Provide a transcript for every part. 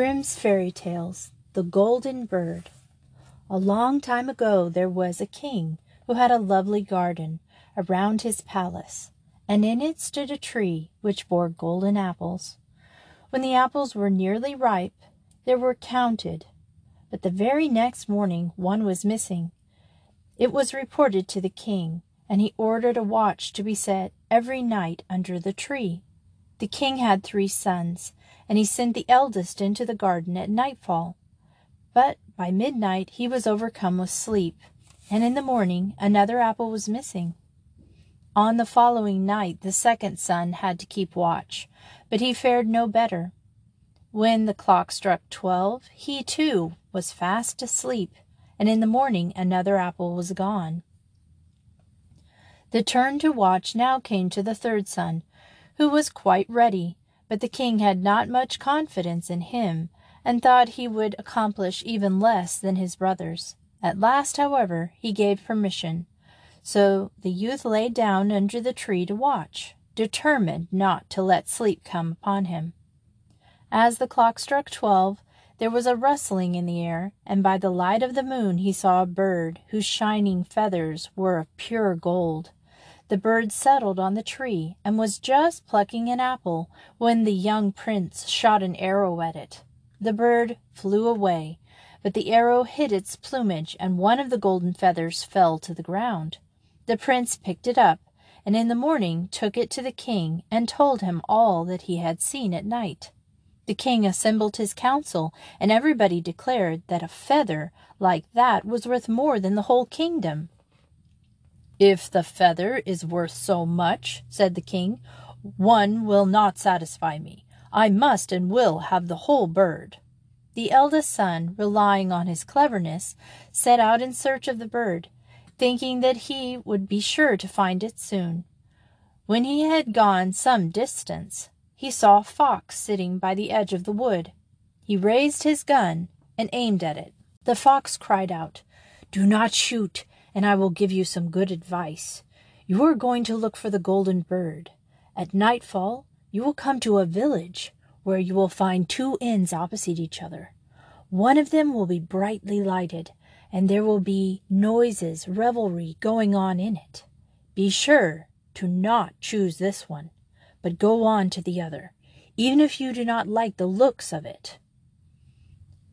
Grimm's Fairy Tales The Golden Bird A long time ago there was a king who had a lovely garden around his palace, and in it stood a tree which bore golden apples. When the apples were nearly ripe, they were counted, but the very next morning one was missing. It was reported to the king, and he ordered a watch to be set every night under the tree. The king had three sons, and he sent the eldest into the garden at nightfall. But by midnight he was overcome with sleep, and in the morning another apple was missing. On the following night the second son had to keep watch, but he fared no better. When the clock struck twelve, he too was fast asleep, and in the morning another apple was gone. The turn to watch now came to the third son, who was quite ready, but the king had not much confidence in him, and thought he would accomplish even less than his brothers. At last, however, he gave permission, so the youth lay down under the tree to watch, determined not to let sleep come upon him. As the clock struck twelve, there was a rustling in the air, and by the light of the moon he saw a bird whose shining feathers were of pure gold. The bird settled on the tree and was just plucking an apple when the young prince shot an arrow at it. The bird flew away, but the arrow hit its plumage and one of the golden feathers fell to the ground. The prince picked it up and in the morning took it to the king and told him all that he had seen at night. The king assembled his council, and everybody declared that a feather like that was worth more than the whole kingdom. If the feather is worth so much, said the king, one will not satisfy me. I must and will have the whole bird. The eldest son, relying on his cleverness, set out in search of the bird, thinking that he would be sure to find it soon. When he had gone some distance, he saw a fox sitting by the edge of the wood. He raised his gun and aimed at it. The fox cried out, Do not shoot and I will give you some good advice. You are going to look for the golden bird. At nightfall, you will come to a village where you will find two inns opposite each other. One of them will be brightly lighted, and there will be noises, revelry going on in it. Be sure to not choose this one, but go on to the other, even if you do not like the looks of it.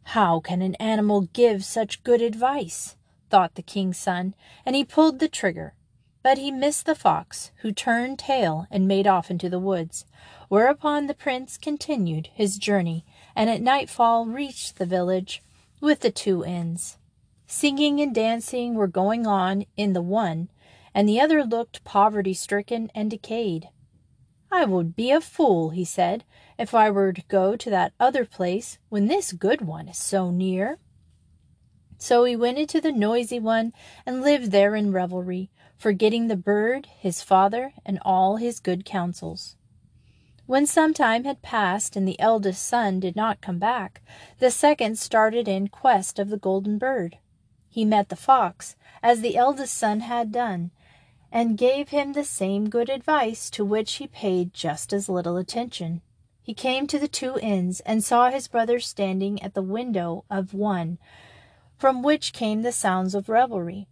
How can an animal give such good advice? Thought the king's son, and he pulled the trigger. But he missed the fox, who turned tail and made off into the woods, whereupon the prince continued his journey, and at nightfall reached the village with the two inns. Singing and dancing were going on in the one, and the other looked poverty stricken and decayed. I would be a fool, he said, if I were to go to that other place when this good one is so near. So he went into the noisy one and lived there in revelry, forgetting the bird, his father, and all his good counsels. When some time had passed and the eldest son did not come back, the second started in quest of the golden bird. He met the fox, as the eldest son had done, and gave him the same good advice to which he paid just as little attention. He came to the two inns and saw his brother standing at the window of one, from which came the sounds of revelry.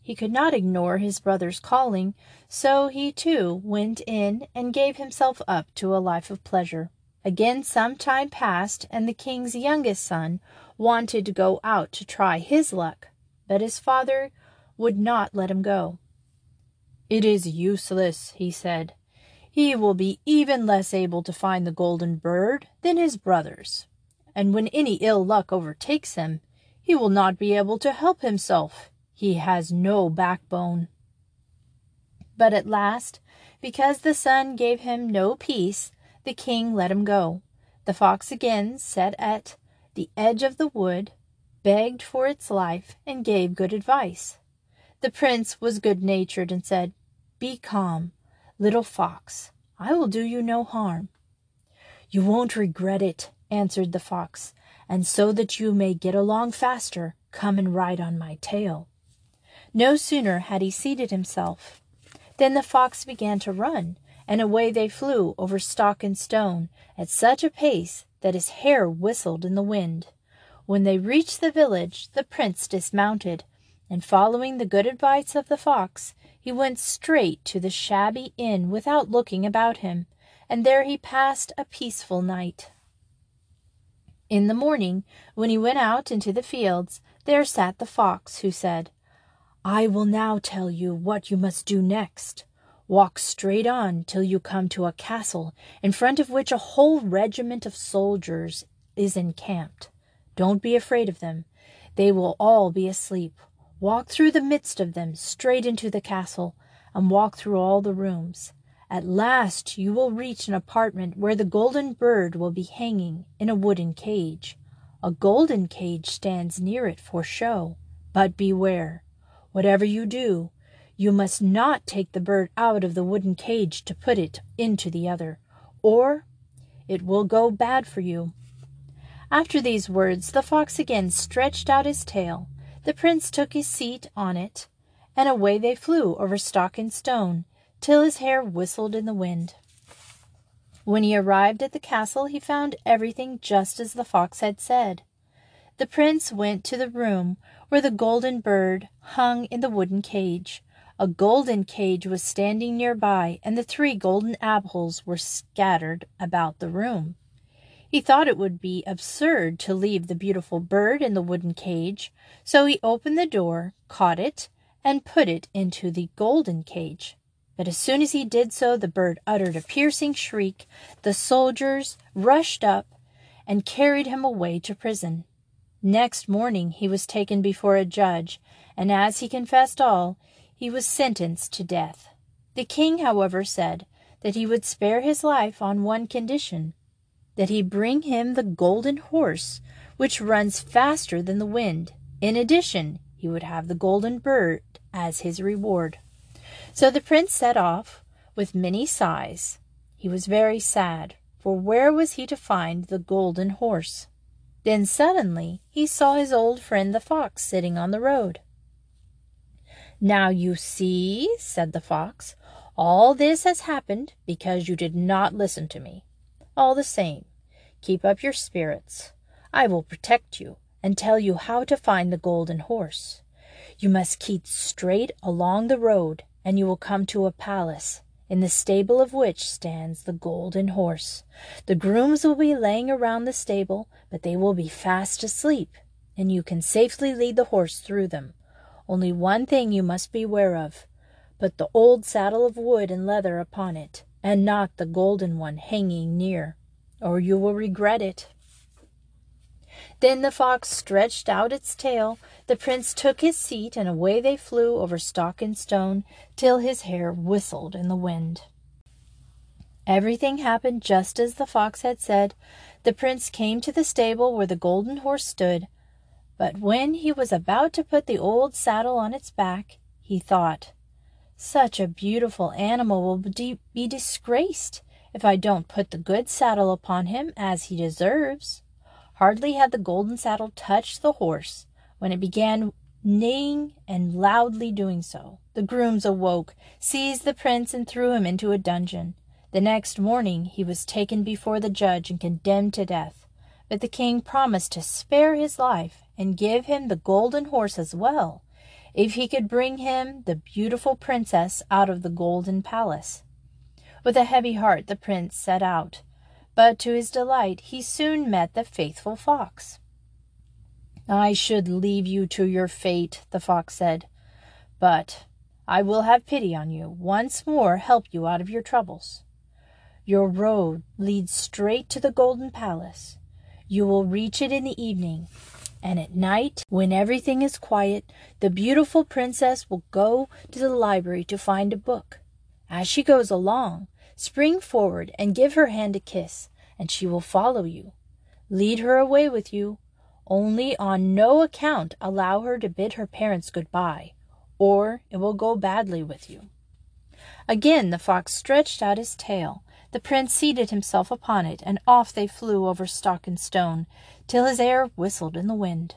He could not ignore his brother's calling, so he too went in and gave himself up to a life of pleasure. Again some time passed, and the king's youngest son wanted to go out to try his luck, but his father would not let him go. It is useless, he said. He will be even less able to find the golden bird than his brothers, and when any ill luck overtakes him, he will not be able to help himself. He has no backbone. But at last, because the son gave him no peace, the king let him go. The fox again sat at the edge of the wood, begged for its life, and gave good advice. The prince was good natured and said, Be calm, little fox. I will do you no harm. You won't regret it, answered the fox and so that you may get along faster, come and ride on my tail. No sooner had he seated himself than the fox began to run, and away they flew over stock and stone at such a pace that his hair whistled in the wind. When they reached the village, the prince dismounted, and following the good advice of the fox, he went straight to the shabby inn without looking about him, and there he passed a peaceful night. In the morning, when he went out into the fields, there sat the fox, who said, I will now tell you what you must do next. Walk straight on till you come to a castle, in front of which a whole regiment of soldiers is encamped. Don't be afraid of them. They will all be asleep. Walk through the midst of them, straight into the castle, and walk through all the rooms. At last you will reach an apartment where the golden bird will be hanging in a wooden cage. A golden cage stands near it for show. But beware. Whatever you do, you must not take the bird out of the wooden cage to put it into the other, or it will go bad for you. After these words, the fox again stretched out his tail. The prince took his seat on it, and away they flew over stock and stone, till his hair whistled in the wind. When he arrived at the castle, he found everything just as the fox had said. The prince went to the room where the golden bird hung in the wooden cage. A golden cage was standing near by, and the three golden apples were scattered about the room. He thought it would be absurd to leave the beautiful bird in the wooden cage, so he opened the door, caught it, and put it into the golden cage. But as soon as he did so, the bird uttered a piercing shriek. The soldiers rushed up and carried him away to prison. Next morning he was taken before a judge, and as he confessed all, he was sentenced to death. The king, however, said that he would spare his life on one condition that he bring him the golden horse, which runs faster than the wind. In addition, he would have the golden bird as his reward. So the prince set off with many sighs. He was very sad, for where was he to find the golden horse? Then suddenly he saw his old friend the fox sitting on the road. Now you see, said the fox, all this has happened because you did not listen to me. All the same, keep up your spirits. I will protect you and tell you how to find the golden horse. You must keep straight along the road, and you will come to a palace, in the stable of which stands the golden horse. The grooms will be laying around the stable, but they will be fast asleep, and you can safely lead the horse through them. Only one thing you must beware of. Put the old saddle of wood and leather upon it, and not the golden one hanging near, or you will regret it. Then the fox stretched out its tail, the prince took his seat, and away they flew over stock and stone, till his hair whistled in the wind. Everything happened just as the fox had said. The prince came to the stable where the golden horse stood, but when he was about to put the old saddle on its back, he thought, Such a beautiful animal will be disgraced if I don't put the good saddle upon him as he deserves. Hardly had the golden saddle touched the horse when it began neighing and loudly doing so. The grooms awoke, seized the prince, and threw him into a dungeon. The next morning he was taken before the judge and condemned to death. But the king promised to spare his life and give him the golden horse as well, if he could bring him the beautiful princess out of the golden palace. With a heavy heart the prince set out, but to his delight he soon met the faithful fox. I should leave you to your fate, the fox said, but I will have pity on you, once more help you out of your troubles. Your road leads straight to the golden palace. You will reach it in the evening, and at night, when everything is quiet, the beautiful princess will go to the library to find a book. As she goes along, Spring forward and give her hand a kiss, and she will follow you. Lead her away with you. Only on no account allow her to bid her parents good-bye, or it will go badly with you. Again the fox stretched out his tail. The prince seated himself upon it, and off they flew over stock and stone, till his hair whistled in the wind.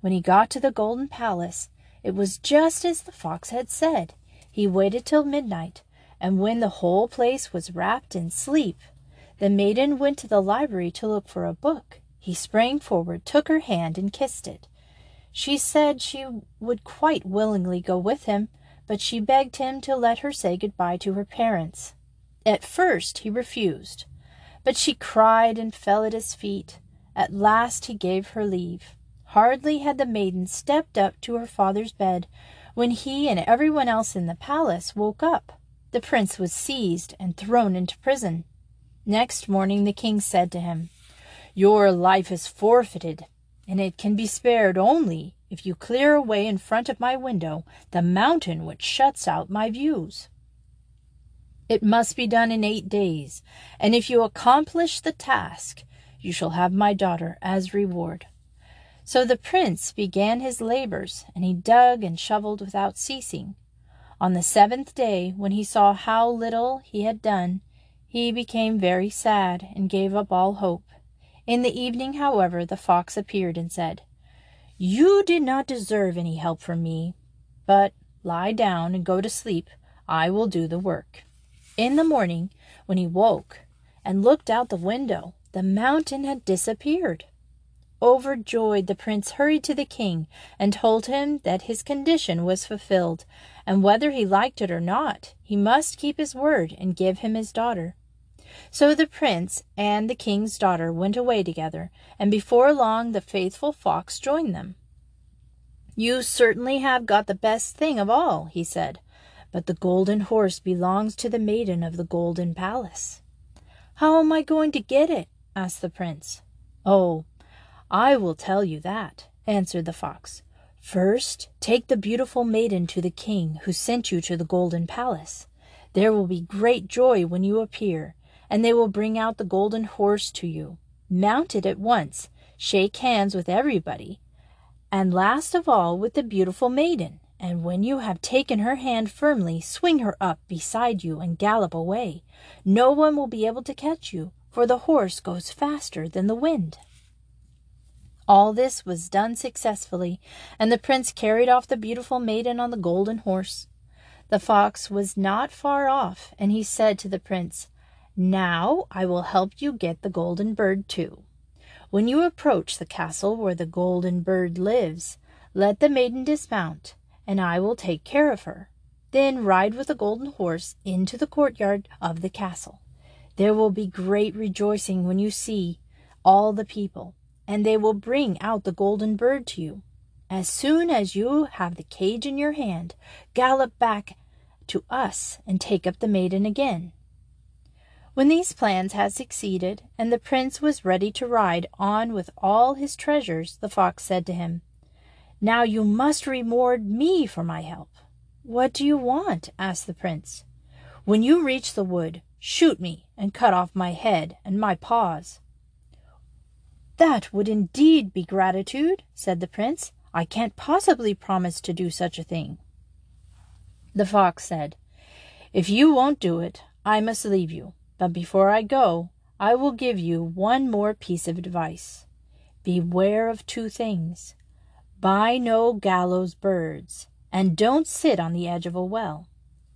When he got to the golden palace, it was just as the fox had said. He waited till midnight, and when the whole place was wrapped in sleep, The maiden went to the library to look for a book. He sprang forward, took her hand, and kissed it. She said she would quite willingly go with him, but she begged him to let her say good-bye to her parents. At first he refused, but she cried and fell at his feet. At last he gave her leave. Hardly had the maiden stepped up to her father's bed when he and everyone else in the palace woke up. The prince was seized and thrown into prison. Next morning the king said to him, Your life is forfeited, and it can be spared only if you clear away in front of my window the mountain which shuts out my views. It must be done in eight days, and if you accomplish the task, you shall have my daughter as reward. So the prince began his labors, and he dug and shoveled without ceasing. On the seventh day, when he saw how little he had done, he became very sad and gave up all hope. In the evening, however, the fox appeared and said, you did not deserve any help from me, but lie down and go to sleep. I will do the work. In the morning, when he woke and looked out the window, the mountain had disappeared. Overjoyed, the prince hurried to the king and told him that his condition was fulfilled, and whether he liked it or not, he must keep his word and give him his daughter. So the prince and the king's daughter went away together, and before long the faithful fox joined them. You certainly have got the best thing of all, he said, but the golden horse belongs to the maiden of the golden palace. How am I going to get it? asked the prince. Oh, I will tell you that, answered the fox. First, take the beautiful maiden to the king who sent you to the golden palace. There will be great joy when you appear, and they will bring out the golden horse to you. Mount it at once, shake hands with everybody, and last of all with the beautiful maiden. And when you have taken her hand firmly, swing her up beside you and gallop away. No one will be able to catch you, for the horse goes faster than the wind. All this was done successfully, and the prince carried off the beautiful maiden on the golden horse. The fox was not far off, and he said to the prince, now I will help you get the golden bird too. When you approach the castle where the golden bird lives, let the maiden dismount, and I will take care of her. Then ride with the golden horse into the courtyard of the castle. There will be great rejoicing when you see all the people, and they will bring out the golden bird to you. As soon as you have the cage in your hand, gallop back to us and take up the maiden again. When these plans had succeeded, and the prince was ready to ride on with all his treasures, the fox said to him, Now you must reward me for my help. What do you want? asked the prince. When you reach the wood, shoot me and cut off my head and my paws. That would indeed be gratitude, said the prince. I can't possibly promise to do such a thing. The fox said, If you won't do it, I must leave you. But before I go, I will give you one more piece of advice. Beware of two things. Buy no gallows birds, and don't sit on the edge of a well.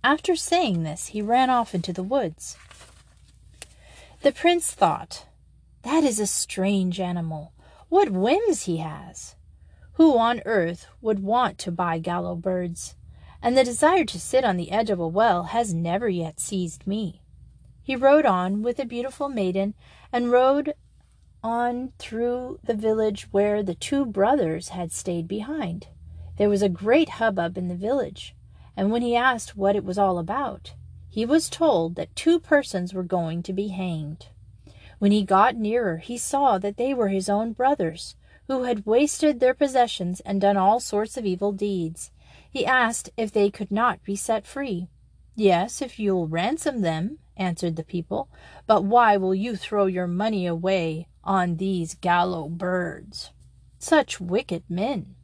After saying this, he ran off into the woods. The prince thought, That is a strange animal. What whims he has! Who on earth would want to buy gallows birds? And the desire to sit on the edge of a well has never yet seized me. He rode on with the beautiful maiden, and rode on through the village where the two brothers had stayed behind. There was a great hubbub in the village, and when he asked what it was all about, he was told that two persons were going to be hanged. When he got nearer, he saw that they were his own brothers, who had wasted their possessions and done all sorts of evil deeds. He asked if they could not be set free. Yes, if you'll ransom them, answered the people. But why will you throw your money away on these gallow birds? Such wicked men!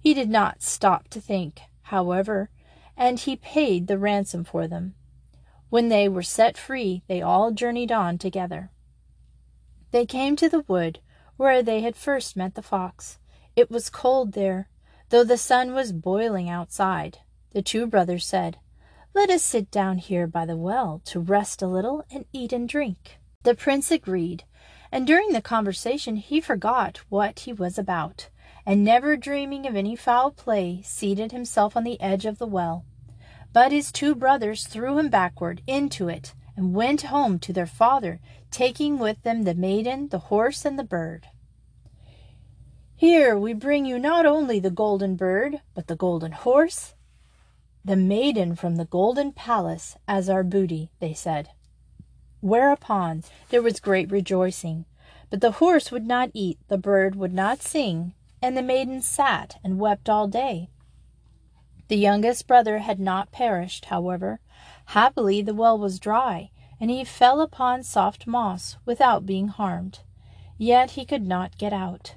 He did not stop to think, however, and he paid the ransom for them. When they were set free, they all journeyed on together. They came to the wood where they had first met the fox. It was cold there, though the sun was boiling outside. The two brothers said, let us sit down here by the well to rest a little and eat and drink. The prince agreed, and during the conversation he forgot what he was about, and never dreaming of any foul play, seated himself on the edge of the well. But his two brothers threw him backward into it, and went home to their father, taking with them the maiden, the horse, and the bird. Here we bring you not only the golden bird, but the golden horse, the maiden from the golden palace, as our booty, they said. Whereupon there was great rejoicing. But the horse would not eat, the bird would not sing, and the maiden sat and wept all day. The youngest brother had not perished, however. Happily the well was dry, and he fell upon soft moss without being harmed. Yet he could not get out.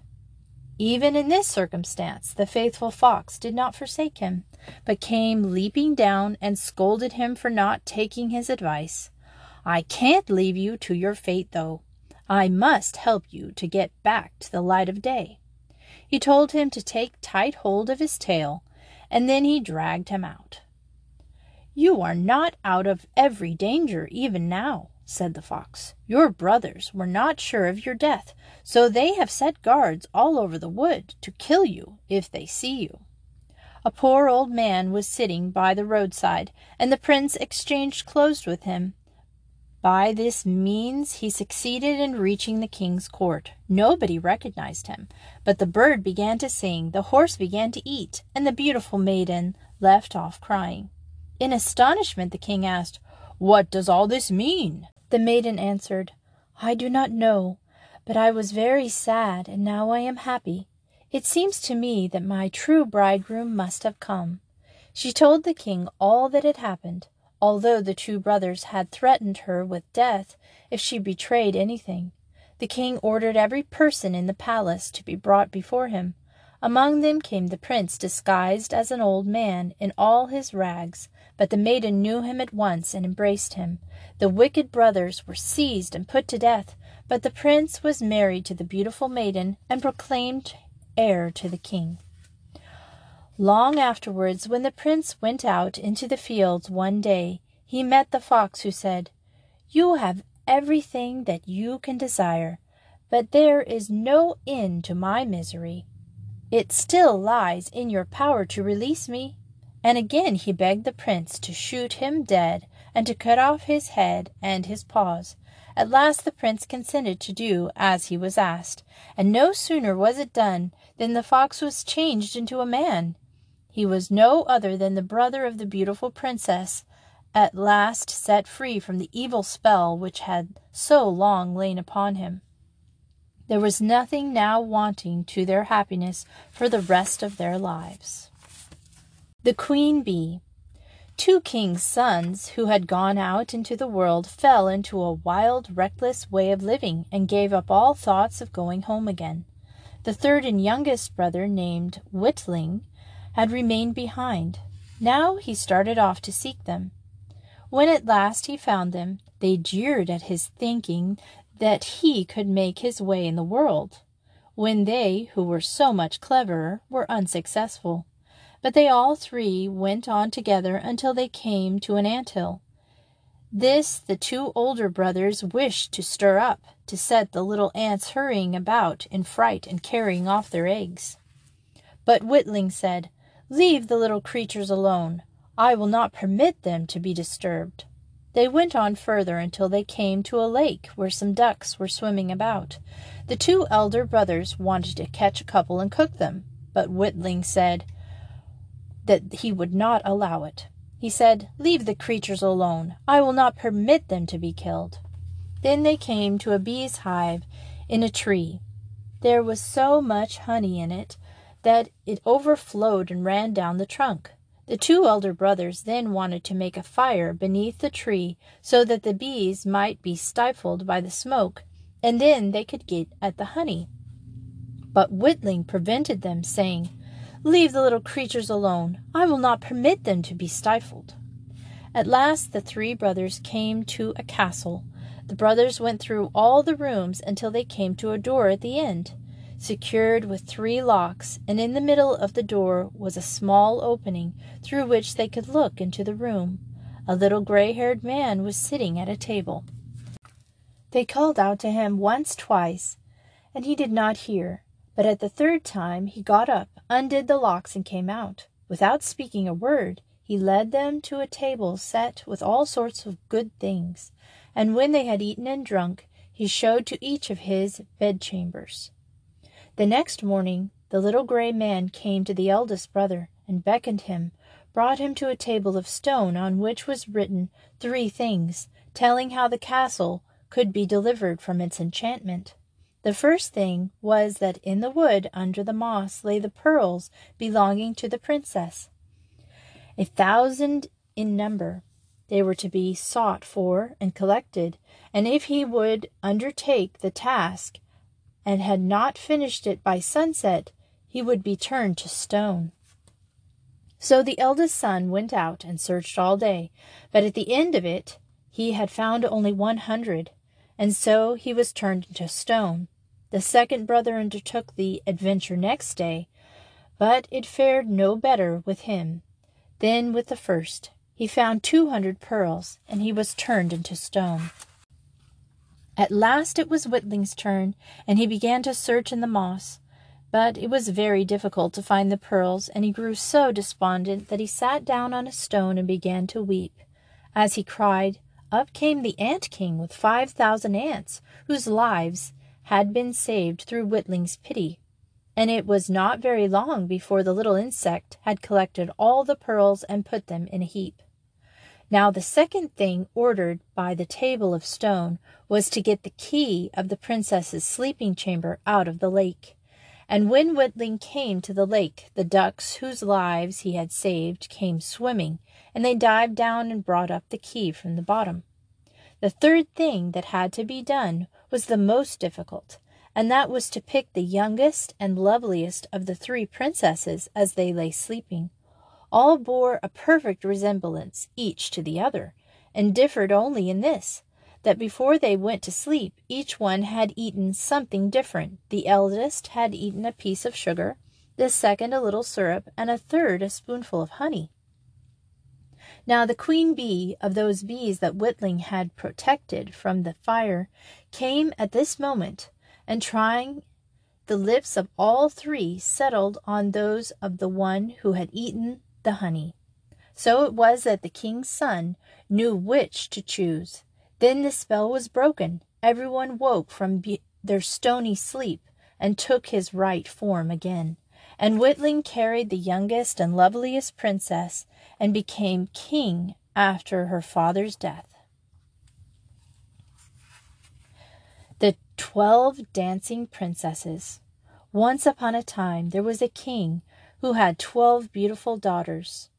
Even in this circumstance, the faithful fox did not forsake him, but came leaping down and scolded him for not taking his advice. I can't leave you to your fate, though. I must help you to get back to the light of day. He told him to take tight hold of his tail, and then he dragged him out. You are not out of every danger even now, said the fox. Your brothers were not sure of your death, so they have set guards all over the wood to kill you if they see you. A poor old man was sitting by the roadside, and the prince exchanged clothes with him by this means he succeeded in reaching the king's court. Nobody recognized him, but the bird began to sing, the horse began to eat, and the beautiful maiden left off crying. In astonishment the king asked, What does all this mean? The maiden answered, I do not know, but I was very sad, and now I am happy. It seems to me that my true bridegroom must have come. She told the king all that had happened although the two brothers had threatened her with death if she betrayed anything. The king ordered every person in the palace to be brought before him. Among them came the prince disguised as an old man in all his rags, but the maiden knew him at once and embraced him. The wicked brothers were seized and put to death, but the prince was married to the beautiful maiden and proclaimed heir to the king. Long afterwards, when the prince went out into the fields one day, he met the fox, who said, You have everything that you can desire, but there is no end to my misery. It still lies in your power to release me. And again he begged the prince to shoot him dead and to cut off his head and his paws. At last the prince consented to do as he was asked, and no sooner was it done than the fox was changed into a man. He was no other than the brother of the beautiful princess, at last set free from the evil spell which had so long lain upon him. There was nothing now wanting to their happiness for the rest of their lives. The Queen Bee. Two kings' sons who had gone out into the world fell into a wild, reckless way of living and gave up all thoughts of going home again. The third and youngest brother, named Witling, had remained behind. Now he started off to seek them. When at last he found them, they jeered at his thinking that he could make his way in the world, when they, who were so much cleverer, were unsuccessful. But they all three went on together until they came to an ant hill. This the two older brothers wished to stir up, to set the little ants hurrying about in fright and carrying off their eggs. But Witling said, Leave the little creatures alone. I will not permit them to be disturbed. They went on further until they came to a lake where some ducks were swimming about. The two elder brothers wanted to catch a couple and cook them, but Witling said that he would not allow it. He said, Leave the creatures alone. I will not permit them to be killed. Then they came to a bee's hive in a tree. There was so much honey in it that it overflowed and ran down the trunk. The two elder brothers then wanted to make a fire beneath the tree so that the bees might be stifled by the smoke, and then they could get at the honey. But Witling prevented them, saying, Leave the little creatures alone. I will not permit them to be stifled. At last the three brothers came to a castle. The brothers went through all the rooms until they came to a door at the end secured with three locks, and in the middle of the door was a small opening through which they could look into the room. A little gray haired man was sitting at a table. They called out to him once, twice, and he did not hear. But at the third time he got up, undid the locks, and came out. Without speaking a word, he led them to a table set with all sorts of good things. And when they had eaten and drunk, he showed to each of his bedchambers. The next morning the little gray man came to the eldest brother and beckoned him, brought him to a table of stone on which was written three things, telling how the castle could be delivered from its enchantment. The first thing was that in the wood under the moss lay the pearls belonging to the princess. A thousand in number. They were to be sought for and collected, and if he would undertake the task and had not finished it by sunset, he would be turned to stone. So the eldest son went out and searched all day, but at the end of it he had found only one hundred, and so he was turned into stone. The second brother undertook the adventure next day, but it fared no better with him than with the first. He found two hundred pearls, and he was turned into stone. At last it was Witling's turn, and he began to search in the moss. But it was very difficult to find the pearls, and he grew so despondent that he sat down on a stone and began to weep. As he cried, up came the ant king with five thousand ants, whose lives had been saved through Witling's pity. And it was not very long before the little insect had collected all the pearls and put them in a heap. Now the second thing ordered by the table of stone was to get the key of the princess's sleeping chamber out of the lake. And when Witling came to the lake, the ducks whose lives he had saved came swimming, and they dived down and brought up the key from the bottom. The third thing that had to be done was the most difficult, and that was to pick the youngest and loveliest of the three princesses as they lay sleeping. All bore a perfect resemblance each to the other, and differed only in this that before they went to sleep, each one had eaten something different. The eldest had eaten a piece of sugar, the second a little syrup, and a third a spoonful of honey. Now the queen bee of those bees that Witling had protected from the fire came at this moment, and trying the lips of all three settled on those of the one who had eaten the honey. So it was that the king's son knew which to choose. Then the spell was broken. Everyone woke from be- their stony sleep and took his right form again. And Witling carried the youngest and loveliest princess and became king after her father's death. The Twelve Dancing Princesses. Once upon a time there was a king who had twelve beautiful daughters.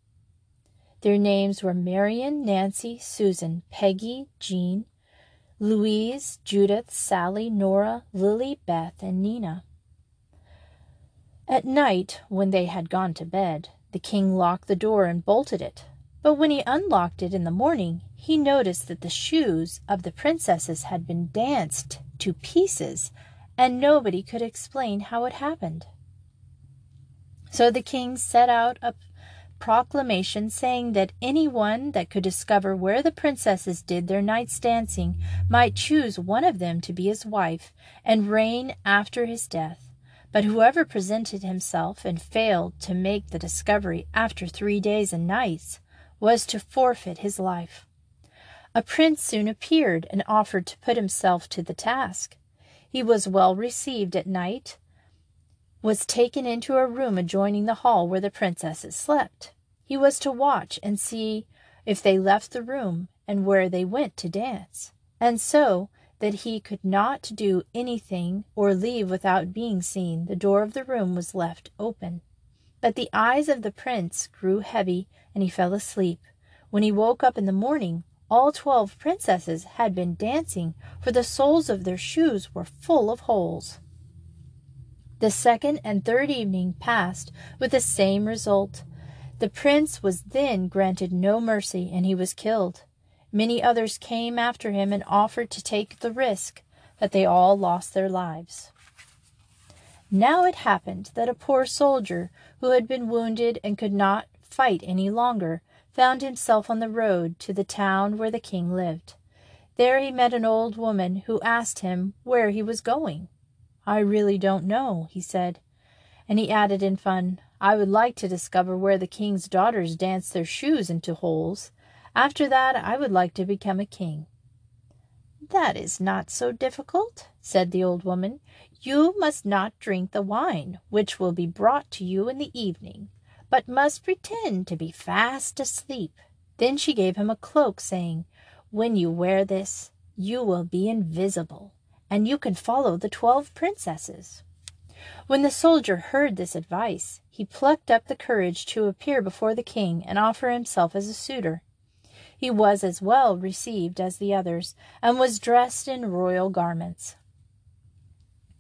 Their names were Marian, Nancy, Susan, Peggy, Jean, Louise, Judith, Sally, Nora, Lily, Beth, and Nina. At night, when they had gone to bed, the king locked the door and bolted it. But when he unlocked it in the morning, he noticed that the shoes of the princesses had been danced to pieces, and nobody could explain how it happened. So the king set out a proclamation saying that any one that could discover where the princesses did their night's dancing might choose one of them to be his wife and reign after his death. But whoever presented himself and failed to make the discovery after three days and nights was to forfeit his life. A prince soon appeared and offered to put himself to the task. He was well received at night was taken into a room adjoining the hall where the princesses slept. He was to watch and see if they left the room and where they went to dance, and so that he could not do anything or leave without being seen, the door of the room was left open. But the eyes of the prince grew heavy, and he fell asleep. When he woke up in the morning, all twelve princesses had been dancing, for the soles of their shoes were full of holes. The second and third evening passed with the same result. The prince was then granted no mercy, and he was killed. Many others came after him and offered to take the risk, but they all lost their lives. Now it happened that a poor soldier, who had been wounded and could not fight any longer, found himself on the road to the town where the king lived. There he met an old woman who asked him where he was going. I really don't know, he said. And he added in fun, I would like to discover where the king's daughters dance their shoes into holes. After that, I would like to become a king. That is not so difficult, said the old woman. You must not drink the wine which will be brought to you in the evening, but must pretend to be fast asleep. Then she gave him a cloak, saying, When you wear this, you will be invisible, and you can follow the twelve princesses. When the soldier heard this advice, he plucked up the courage to appear before the king and offer himself as a suitor. He was as well received as the others, and was dressed in royal garments.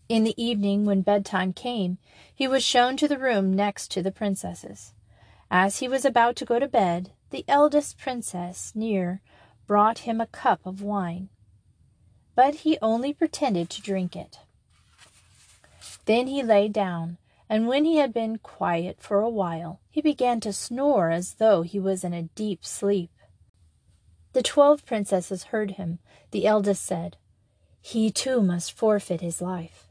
In the evening, when bedtime came, he was shown to the room next to the princesses. As he was about to go to bed, the eldest princess near brought him a cup of wine, but he only pretended to drink it. Then he lay down, and when he had been quiet for a while, he began to snore as though he was in a deep sleep. The twelve princesses heard him. The eldest said, He too must forfeit his life.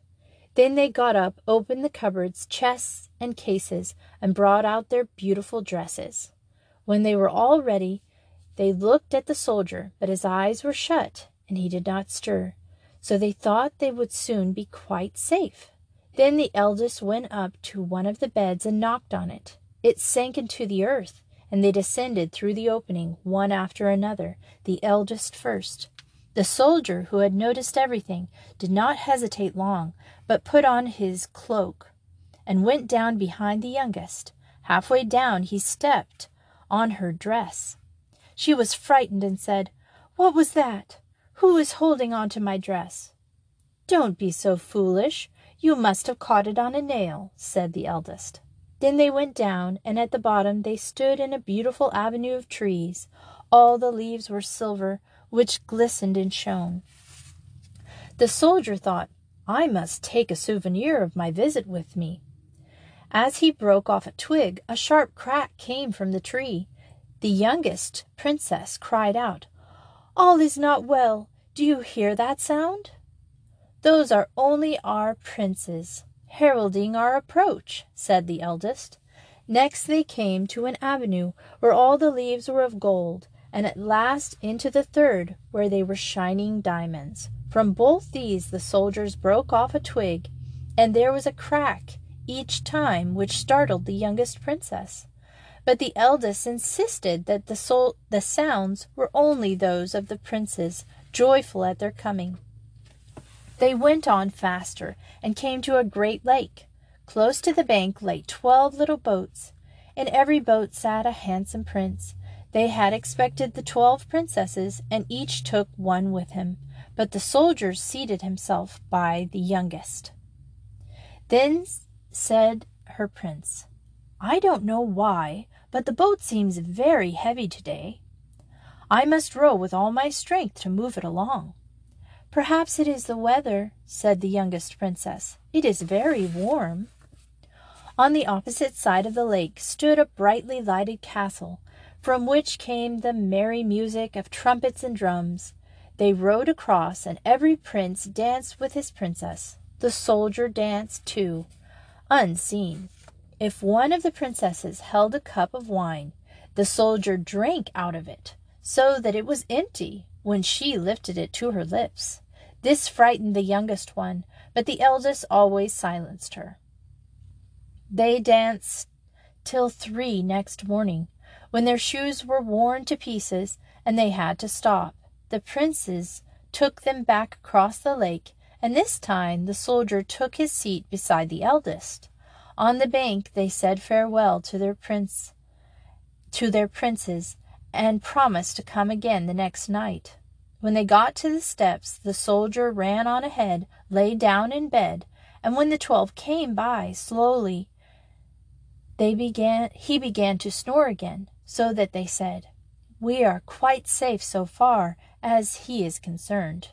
Then they got up, opened the cupboards, chests, and cases, and brought out their beautiful dresses. When they were all ready, they looked at the soldier, but his eyes were shut, and he did not stir. So they thought they would soon be quite safe. Then the eldest went up to one of the beds and knocked on it. It sank into the earth, and they descended through the opening, one after another, the eldest first. The soldier, who had noticed everything, did not hesitate long, but put on his cloak and went down behind the youngest. Halfway down, he stepped on her dress. She was frightened and said, What was that? Who is holding on to my dress? Don't be so foolish. You must have caught it on a nail, said the eldest. Then they went down, and at the bottom they stood in a beautiful avenue of trees. All the leaves were silver, which glistened and shone. The soldier thought, I must take a souvenir of my visit with me. As he broke off a twig, a sharp crack came from the tree. The youngest princess cried out, All is not well. Do you hear that sound? Those are only our princes, heralding our approach, said the eldest. Next they came to an avenue where all the leaves were of gold, and at last into the third, where they were shining diamonds. From both these the soldiers broke off a twig, and there was a crack each time which startled the youngest princess. But the eldest insisted that the, sol- the sounds were only those of the princes, joyful at their coming. They went on faster and came to a great lake. Close to the bank lay twelve little boats. In every boat sat a handsome prince. They had expected the twelve princesses, and each took one with him. But the soldier seated himself by the youngest. Then said her prince, I don't know why, but the boat seems very heavy today. I must row with all my strength to move it along. Perhaps it is the weather, said the youngest princess. It is very warm. On the opposite side of the lake stood a brightly lighted castle, from which came the merry music of trumpets and drums. They rowed across, and every prince danced with his princess. The soldier danced too, unseen. If one of the princesses held a cup of wine, the soldier drank out of it, so that it was empty when she lifted it to her lips. This frightened the youngest one, but the eldest always silenced her. They danced till three next morning, when their shoes were worn to pieces and they had to stop. The princes took them back across the lake, and this time the soldier took his seat beside the eldest. On the bank they said farewell to their prince to their princes and promised to come again the next night. When they got to the steps, the soldier ran on ahead, lay down in bed, and when the twelve came by slowly, they began he began to snore again, so that they said, We are quite safe so far as he is concerned.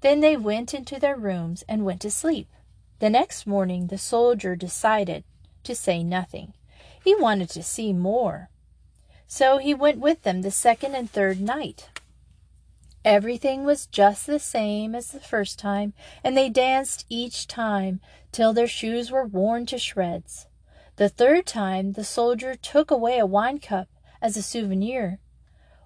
Then they went into their rooms and went to sleep. The next morning the soldier decided to say nothing. He wanted to see more. So he went with them the second and third night. Everything was just the same as the first time, and they danced each time till their shoes were worn to shreds. The third time the soldier took away a wine cup as a souvenir.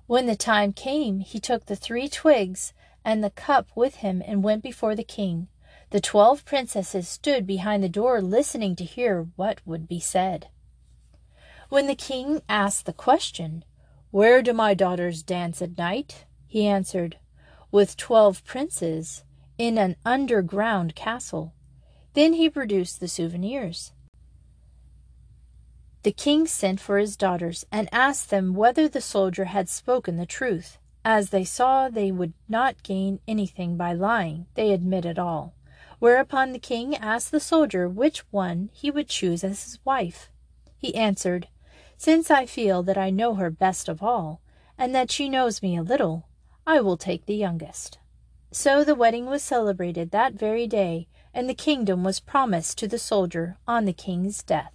When the time came, he took the three twigs and the cup with him and went before the king. The twelve princesses stood behind the door listening to hear what would be said. When the king asked the question, Where do my daughters dance at night? he answered, With twelve princes in an underground castle. Then he produced the souvenirs. The king sent for his daughters and asked them whether the soldier had spoken the truth. As they saw they would not gain anything by lying, they admitted all. Whereupon the king asked the soldier which one he would choose as his wife. He answered, Since I feel that I know her best of all, and that she knows me a little, I will take the youngest. So the wedding was celebrated that very day, and the kingdom was promised to the soldier on the king's death.